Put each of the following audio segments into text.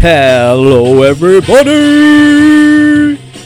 Hello, everybody!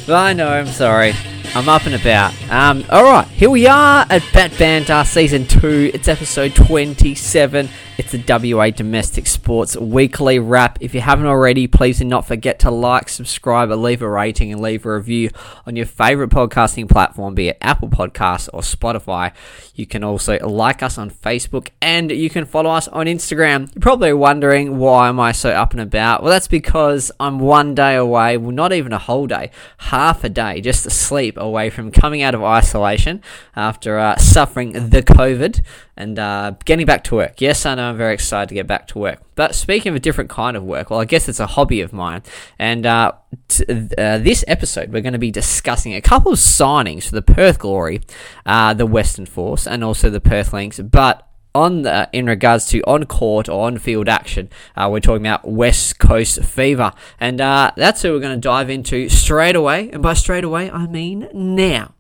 I know, I'm sorry. I'm up and about. Um, alright, here we are at Batt Banter Season 2. It's episode 27. It's the WA Domestic Sports Weekly Wrap. If you haven't already, please do not forget to like, subscribe, leave a rating and leave a review on your favourite podcasting platform, be it Apple Podcasts or Spotify. You can also like us on Facebook and you can follow us on Instagram. You're probably wondering why am I so up and about? Well, that's because I'm one day away, well, not even a whole day, half a day, just asleep away from coming out of isolation after uh, suffering the COVID and uh, getting back to work. Yes, I know I'm very excited to get back to work. But speaking of a different kind of work, well, I guess it's a hobby of mine. And uh, t- uh, this episode, we're going to be discussing a couple of signings for the Perth Glory, uh, the Western Force, and also the Perth Lynx. But on the, in regards to on court or on field action, uh, we're talking about West Coast Fever, and uh, that's who we're going to dive into straight away. And by straight away, I mean now.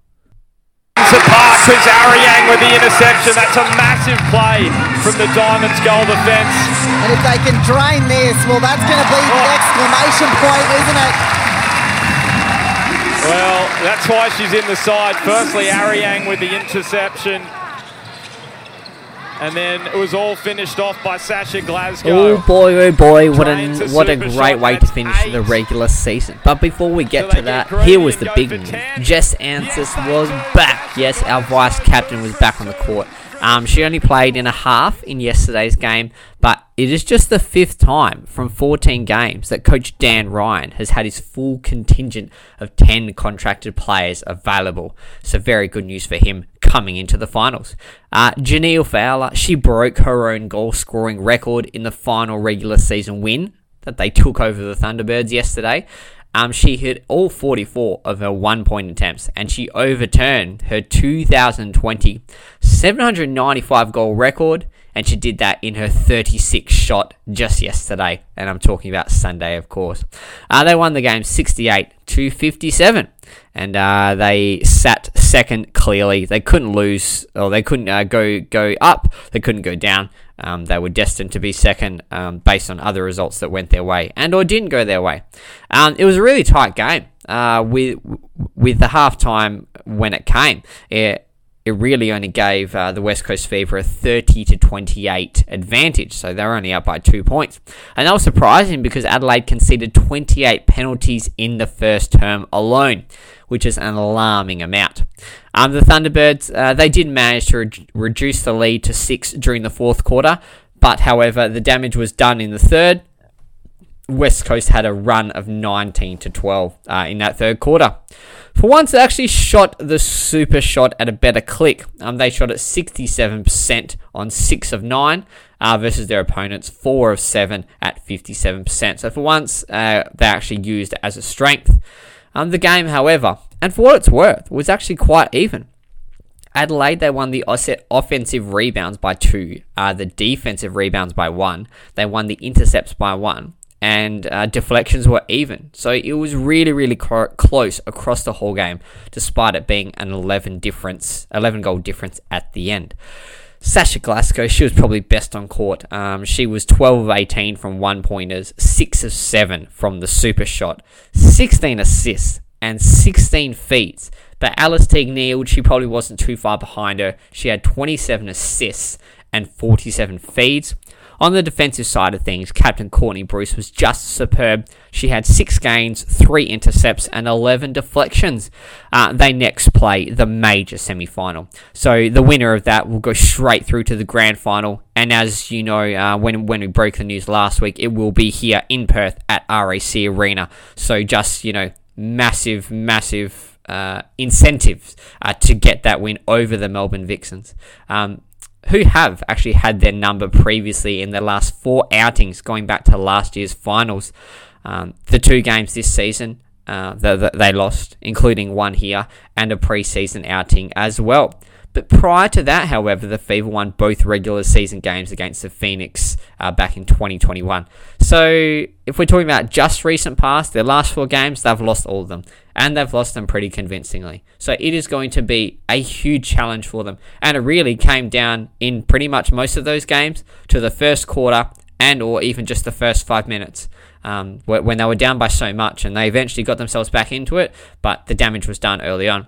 To Park with Aryang with the interception. That's a massive play from the Diamonds goal defence. And if they can drain this, well, that's going to be the oh. exclamation point, isn't it? Well, that's why she's in the side. Firstly, Aryang with the interception. And then it was all finished off by Sasha Glasgow. Oh boy, oh boy, what a what a great shot, way to that's finish the regular season. But before we get So to that, get here was the big for news. 10. Jess Anstiss was back. Yes, our vice captain was back on the court. Um, she only played in a half in yesterday's game, but it is just the fifth time from 14 games that coach Dan Ryan has had his full contingent of 10 contracted players available. So very good news for him coming into the finals. Uh, Jhaniele Fowler, she broke her own goal scoring record in the final regular season win that they took over the Thunderbirds yesterday. Um, she hit all 44 of her one point attempts and she overturned her 2020 795 goal record and she did that in her 36 shot just yesterday. And I'm talking about Sunday, of course. Uh, they won the game 68 to 57 and uh, they sat second clearly. They couldn't lose, or they couldn't uh, go go up. They couldn't go down. Um, they were destined to be second um, based on other results that went their way and or didn't go their way. Um, it was a really tight game uh, with with the halftime when it came. It, it really only gave uh, the West Coast Fever a 30 to 28 advantage, so they were only up by two points. And that was surprising because Adelaide conceded 28 penalties in the first term alone, which is an alarming amount. Um, the Thunderbirds uh, they did manage to re- reduce the lead to six during the fourth quarter, but however the damage was done in the third. West Coast had a run of 19 to 12 uh, in that third quarter. For once, they actually shot the super shot at a better click. Um, they shot at 67% on 6 of 9 uh, versus their opponents 4 of 7 at 57%. So for once, uh, they actually used it as a strength. Um, the game, however, and for what it's worth, was actually quite even. Adelaide, they won the offensive rebounds by two, uh, the defensive rebounds by one. They won the intercepts by one, and uh, deflections were even. So it was really, really cro- close across the whole game, despite it being an 11 difference, 11 goal difference at the end. Sasha Glasgow, she was probably best on court. Um, she was 12 of 18 from one pointers, 6 of 7 from the super shot, 16 assists, and 16 feeds. But Alice Teague Neeld, she probably wasn't too far behind her. She had 27 assists and 47 feeds. On the defensive side of things, Captain Courtney Bruce was just superb. She had six gains, three intercepts, and 11 deflections. Uh, they next play the major semi final. So the winner of that will go straight through to the grand final. And as you know, uh, when, when we broke the news last week, it will be here in Perth at RAC Arena. So just, you know, massive, massive uh, incentives uh, to get that win over the Melbourne Vixens. Um, who have actually had their number previously in their last four outings going back to last year's finals. Um, the two games this season uh, that they lost, including one here and a preseason outing as well. But prior to that, however, the Fever won both regular season games against the Phoenix uh, back in 2021. So, if we're talking about just recent past, their last four games, they've lost all of them. And they've lost them pretty convincingly. So, it is going to be a huge challenge for them. And it really came down in pretty much most of those games to the first quarter and or even just the first five minutes. um, when they were down by so much, and they eventually got themselves back into it, but the damage was done early on.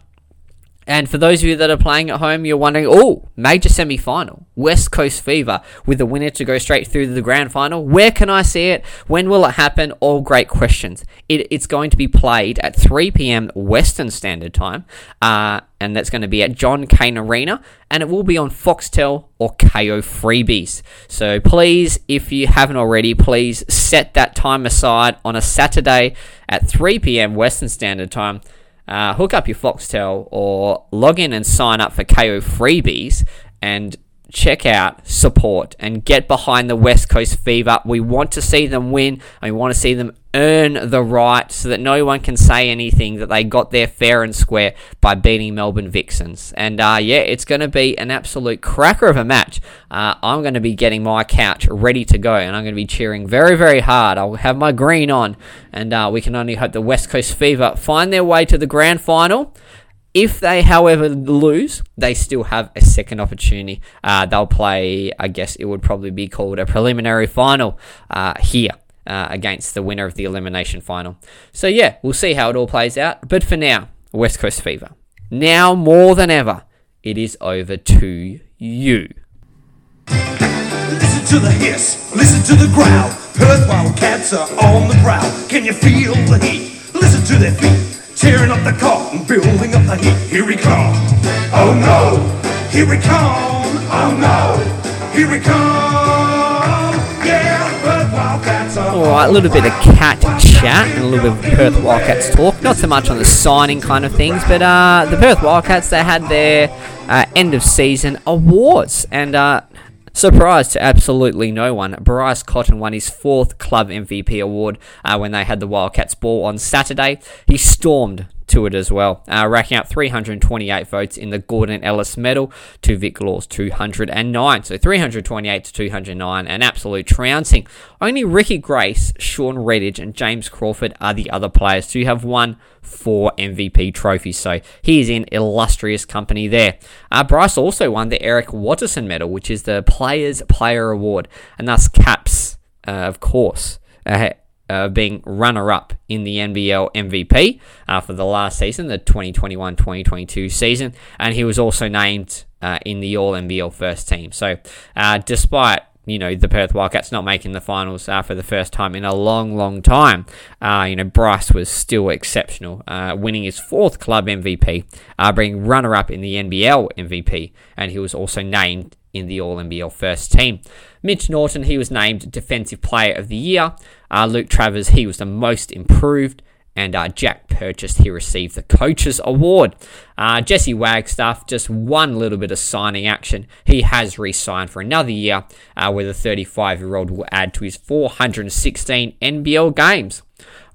And for those of you that are playing at home, you're wondering, oh, major semi final, West Coast Fever, with the winner to go straight through to the grand final. Where can I see it? When will it happen? All great questions. It, it's going to be played at 3 p.m. Western Standard Time, uh, and that's going to be at John Cain Arena, and it will be on Foxtel or Kayo Freebies. So please, if you haven't already, please set that time aside on a Saturday at 3 p.m. Western Standard Time uh, hook up your Foxtel or log in and sign up for Kayo freebies and check out, support, and get behind the West Coast Fever. We want to see them win. And we want to see them earn the right so that no one can say anything that they got there fair and square by beating Melbourne Vixens. And uh, yeah, it's going to be an absolute cracker of a match. Uh, I'm going to be getting my couch ready to go, and I'm going to be cheering very, very hard. I'll have my green on, and uh, we can only hope the West Coast Fever find their way to the grand final. If they, however, lose, they still have a second opportunity. Uh, they'll play, I guess it would probably be called a preliminary final uh, here. Uh, against the winner of the elimination final. So, yeah, we'll see how it all plays out. But for now, West Coast Fever. Now more than ever, it is over to you. Listen to the hiss, listen to the growl. Perth Wildcats are on the prowl. Can you feel the heat? Listen to their. Tearing up the cotton, building up the heat. Here we come. Oh no. Here we come. Oh no. Here we come. Yeah, Perth Wildcats are All right, a little bit of cat chat and a little bit of Perth Wildcats talk. Not so much on the signing kind of things, but uh, the Perth Wildcats they had their uh, end of season awards, and uh, surprise to absolutely no one, Bryce Cotton won his fourth club MVP award uh, when they had the Wildcats ball on Saturday. He stormed to it as well, uh, racking up 328 votes in the Gordon Ellis medal to Vic Law's 209. So 328 to 209, an absolute trouncing. Only Ricky Grace, Shawn Redhage, and James Crawford are the other players to have won four MVP trophies. So he is in illustrious company there. Uh, Bryce also won the Eric Watterson medal, which is the Players Player Award, and thus caps, uh, of course. Uh, uh, being runner up in the NBL MVP uh, for the last season, the 2021 2022 season, and he was also named uh, in the All NBL first team. So, uh, despite you know the Perth Wildcats not making the finals uh, for the first time in a long, long time, uh, you know Bryce was still exceptional, winning his fourth club MVP, being runner up in the NBL MVP, and he was also named in the All NBL first team. Mitch Norton, he was named Defensive Player of the Year. Uh, Luke Travers, he was the most improved. And uh, Jack Purchase, he received the Coaches Award. Uh, Jesse Wagstaff, just one little bit of signing action. He has re signed for another year, uh, where the 35 year old will add to his 416 NBL games.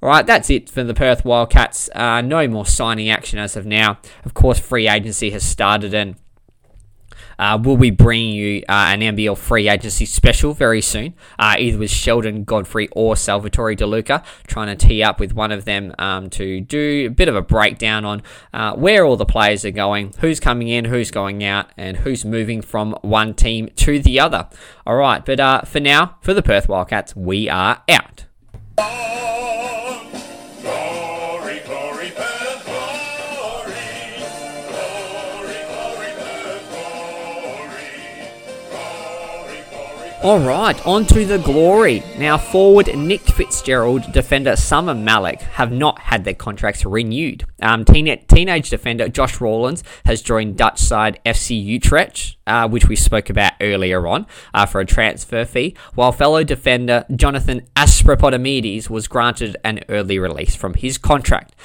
All right, that's it for the Perth Wildcats. Uh, no more signing action as of now. Of course, free agency has started and uh, we'll be bringing you uh, an NBL free agency special very soon, uh, either with Sheldon Godfrey or Salvatore DeLuca, trying to tee up with one of them um, to do a bit of a breakdown on uh, where all the players are going, who's coming in, who's going out, and who's moving from one team to the other. All right, but uh, for now, for the Perth Wildcats, we are out. All right, on to the glory. Now, forward Nick Fitzgerald, defender Osama Malik have not had their contracts renewed. Um, teen- teenage defender Josh Rawlins has joined Dutch side FC Utrecht, uh, which we spoke about earlier on, uh, for a transfer fee, while fellow defender Jonathan Aspropotamitis was granted an early release from his contract.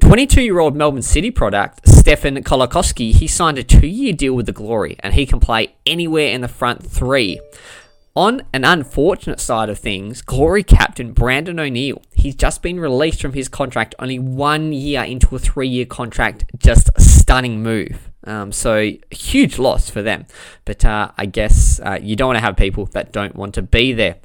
22 year old Melbourne City product, Stefan Colakovski, he signed a two year deal with the Glory and he can play anywhere in the front three. On an unfortunate side of things, Glory captain Brandon O'Neill, he's just been released from his contract only one year into a three year contract. Just a stunning move. Um, so, huge loss for them. But uh, I guess uh, you don't want to have people that don't want to be there.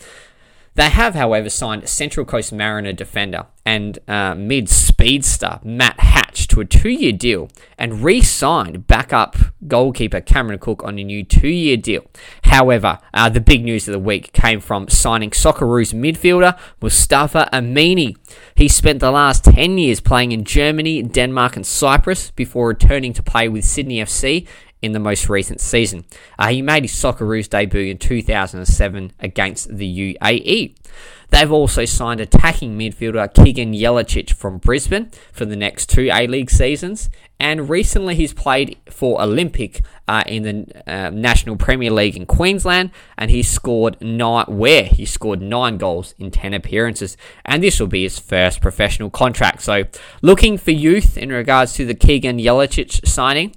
They have, however, signed Central Coast Mariner defender and uh, mid speedster Matt Hatch to a two year deal and re signed backup goalkeeper Cameron Cook on a new two year deal. However, uh, the big news of the week came from signing Socceroos midfielder Mustafa Amini. He spent the last 10 years playing in Germany, Denmark, and Cyprus before returning to play with Sydney FC in the most recent season. Uh, he made his Socceroos debut in 2007 against the UAE. They've also signed attacking midfielder Keegan Jelacic from Brisbane for the next two A League seasons, and recently he's played for Olympic uh, in the uh, National Premier League in Queensland, and he scored nine. Where he scored nine goals in ten appearances, and this will be his first professional contract. So, looking for youth in regards to the Keegan Jelacic signing.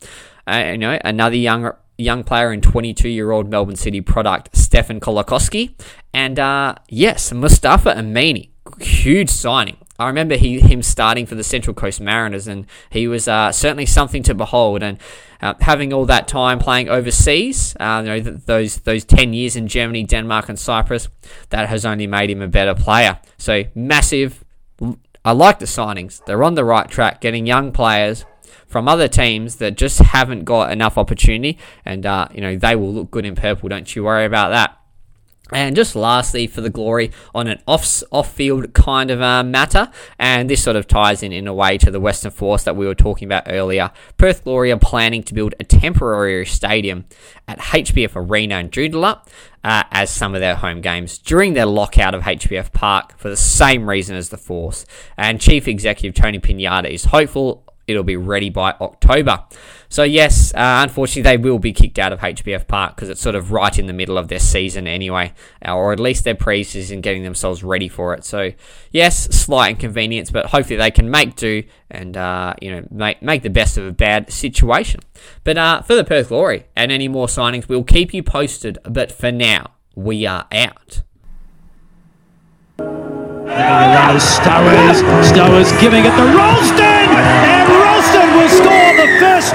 You know, another young young player and 22 year old Melbourne City product, Stefan Colakovski. And uh, yes, Mustafa Amini, huge signing. I remember he, him starting for the Central Coast Mariners, and he was uh, certainly something to behold. And uh, having all that time playing overseas, uh, you know, th- those those ten years in Germany, Denmark, and Cyprus, that has only made him a better player. So massive. I like the signings. They're on the right track, getting young players from other teams that just haven't got enough opportunity, and uh, you know they will look good in purple. Don't you worry about that. And just lastly, for the glory on an off off field kind of uh, matter, and this sort of ties in in a way to the Western Force that we were talking about earlier. Perth Glory are planning to build a temporary stadium at HBF Arena in Joondalup uh, as some of their home games during their lockout of HBF Park for the same reason as the Force. And Chief Executive Tony Pignata is hopeful it'll be ready by October. So, yes, uh, unfortunately, they will be kicked out of HBF Park because it's sort of right in the middle of their season anyway, uh, or at least their pre-season getting themselves ready for it. So, yes, slight inconvenience, but hopefully they can make do and, uh, you know, make, make the best of a bad situation. But uh, for the Perth Glory and any more signings, we'll keep you posted. But for now, we are out. Stowers, Stowers giving it the Ralston!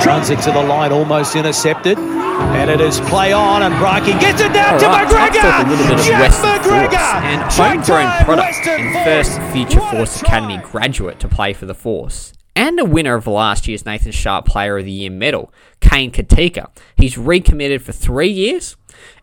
Runs it to the line, almost intercepted. And it is play on, and Brighton gets it down to right, McGregor. a little bit of Jeff Western McGregor. Force and homegrown product and first Future Force Academy graduate to play for the Force. And a winner of last year's Nathan Sharpe Player of the Year medal, Kane Koteka. He's recommitted for three years.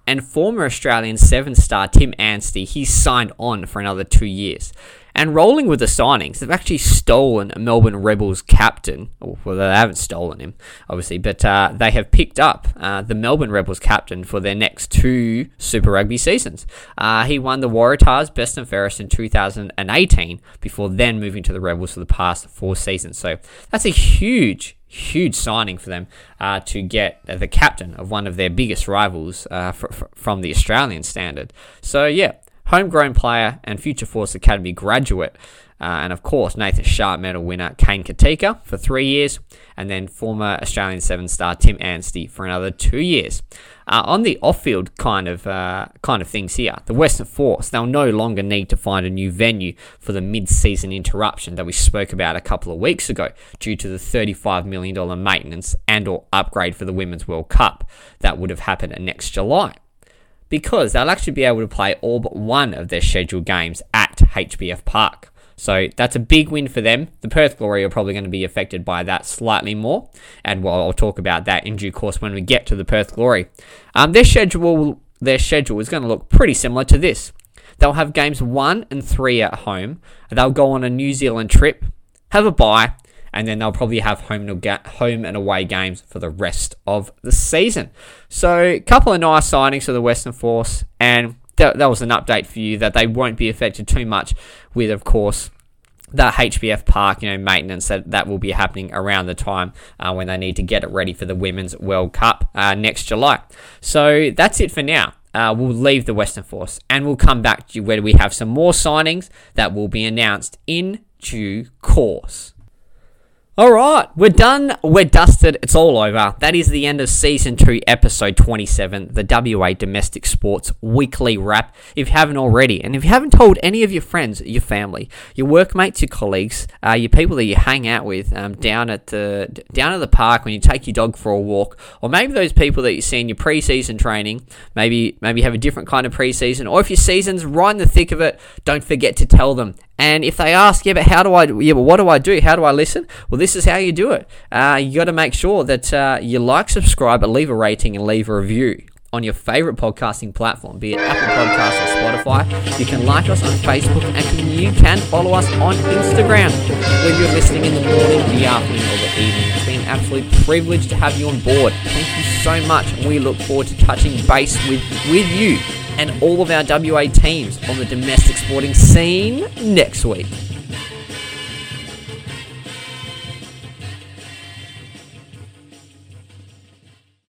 And former Australian seven star Tim Anstee, he's signed on for another two years. And rolling with the signings, they've actually stolen a Melbourne Rebels captain. Well, they haven't stolen him, obviously, but uh, they have picked up uh, the Melbourne Rebels captain for their next two Super Rugby seasons. Uh, he won the Waratahs Best and Fairest in 2018 before then moving to the Rebels for the past four seasons. So that's a huge, huge signing for them uh, to get the captain of one of their biggest rivals uh, fr- fr- from the Australian standard. So, yeah, homegrown player and Future Force Academy graduate. Uh, and of course, Nathan Sharpe medal winner Kane Koteka for three years, and then former Australian seven star Tim Anstee for another two years. Uh, on the off-field kind of uh, kind of things here, the Western Force they'll no longer need to find a new venue for the mid-season interruption that we spoke about a couple of weeks ago, due to the $35 million maintenance and/or upgrade for the Women's World Cup that would have happened next July because they'll actually be able to play all but one of their scheduled games at HBF Park. So that's a big win for them. The Perth Glory are probably going to be affected by that slightly more, and well, I'll talk about that in due course when we get to the Perth Glory. Um, their schedule, their schedule is going to look pretty similar to this. They'll have games one and three at home. They'll go on a New Zealand trip, have a bye, and then they'll probably have home and, away games for the rest of the season. So, a couple of nice signings for the Western Force, and that, that was an update for you that they won't be affected too much with, of course, the HBF Park, you know, maintenance that, that will be happening around the time uh, when they need to get it ready for the Women's World Cup uh, next July. So that's it for now. Uh, we'll leave the Western Force and we'll come back to you where we have some more signings that will be announced in due course. All right, we're done. We're dusted. It's all over. That is the end of season two, episode 27, the WA Domestic Sports Weekly Wrap. If you haven't already, and if you haven't told any of your friends, your family, your workmates, your colleagues, uh, your people that you hang out with um, down at the down at the park when you take your dog for a walk, or maybe those people that you see in your preseason training, maybe maybe have a different kind of preseason, or if your season's right in the thick of it, don't forget to tell them. And if they ask, yeah, but how do I? Yeah, but what do I do? How do I listen? Well, this is how you do it. Uh, you got to make sure that uh, you like, subscribe, and leave a rating and leave a review on your favorite podcasting platform, be it Apple Podcasts or Spotify. You can like us on Facebook and you can follow us on Instagram. Whether you're listening in the morning, the afternoon, or the evening, it's been an absolute privilege to have you on board. Thank you so much, and we look forward to touching base with, with you and all of our WA teams on the domestic sporting scene next week.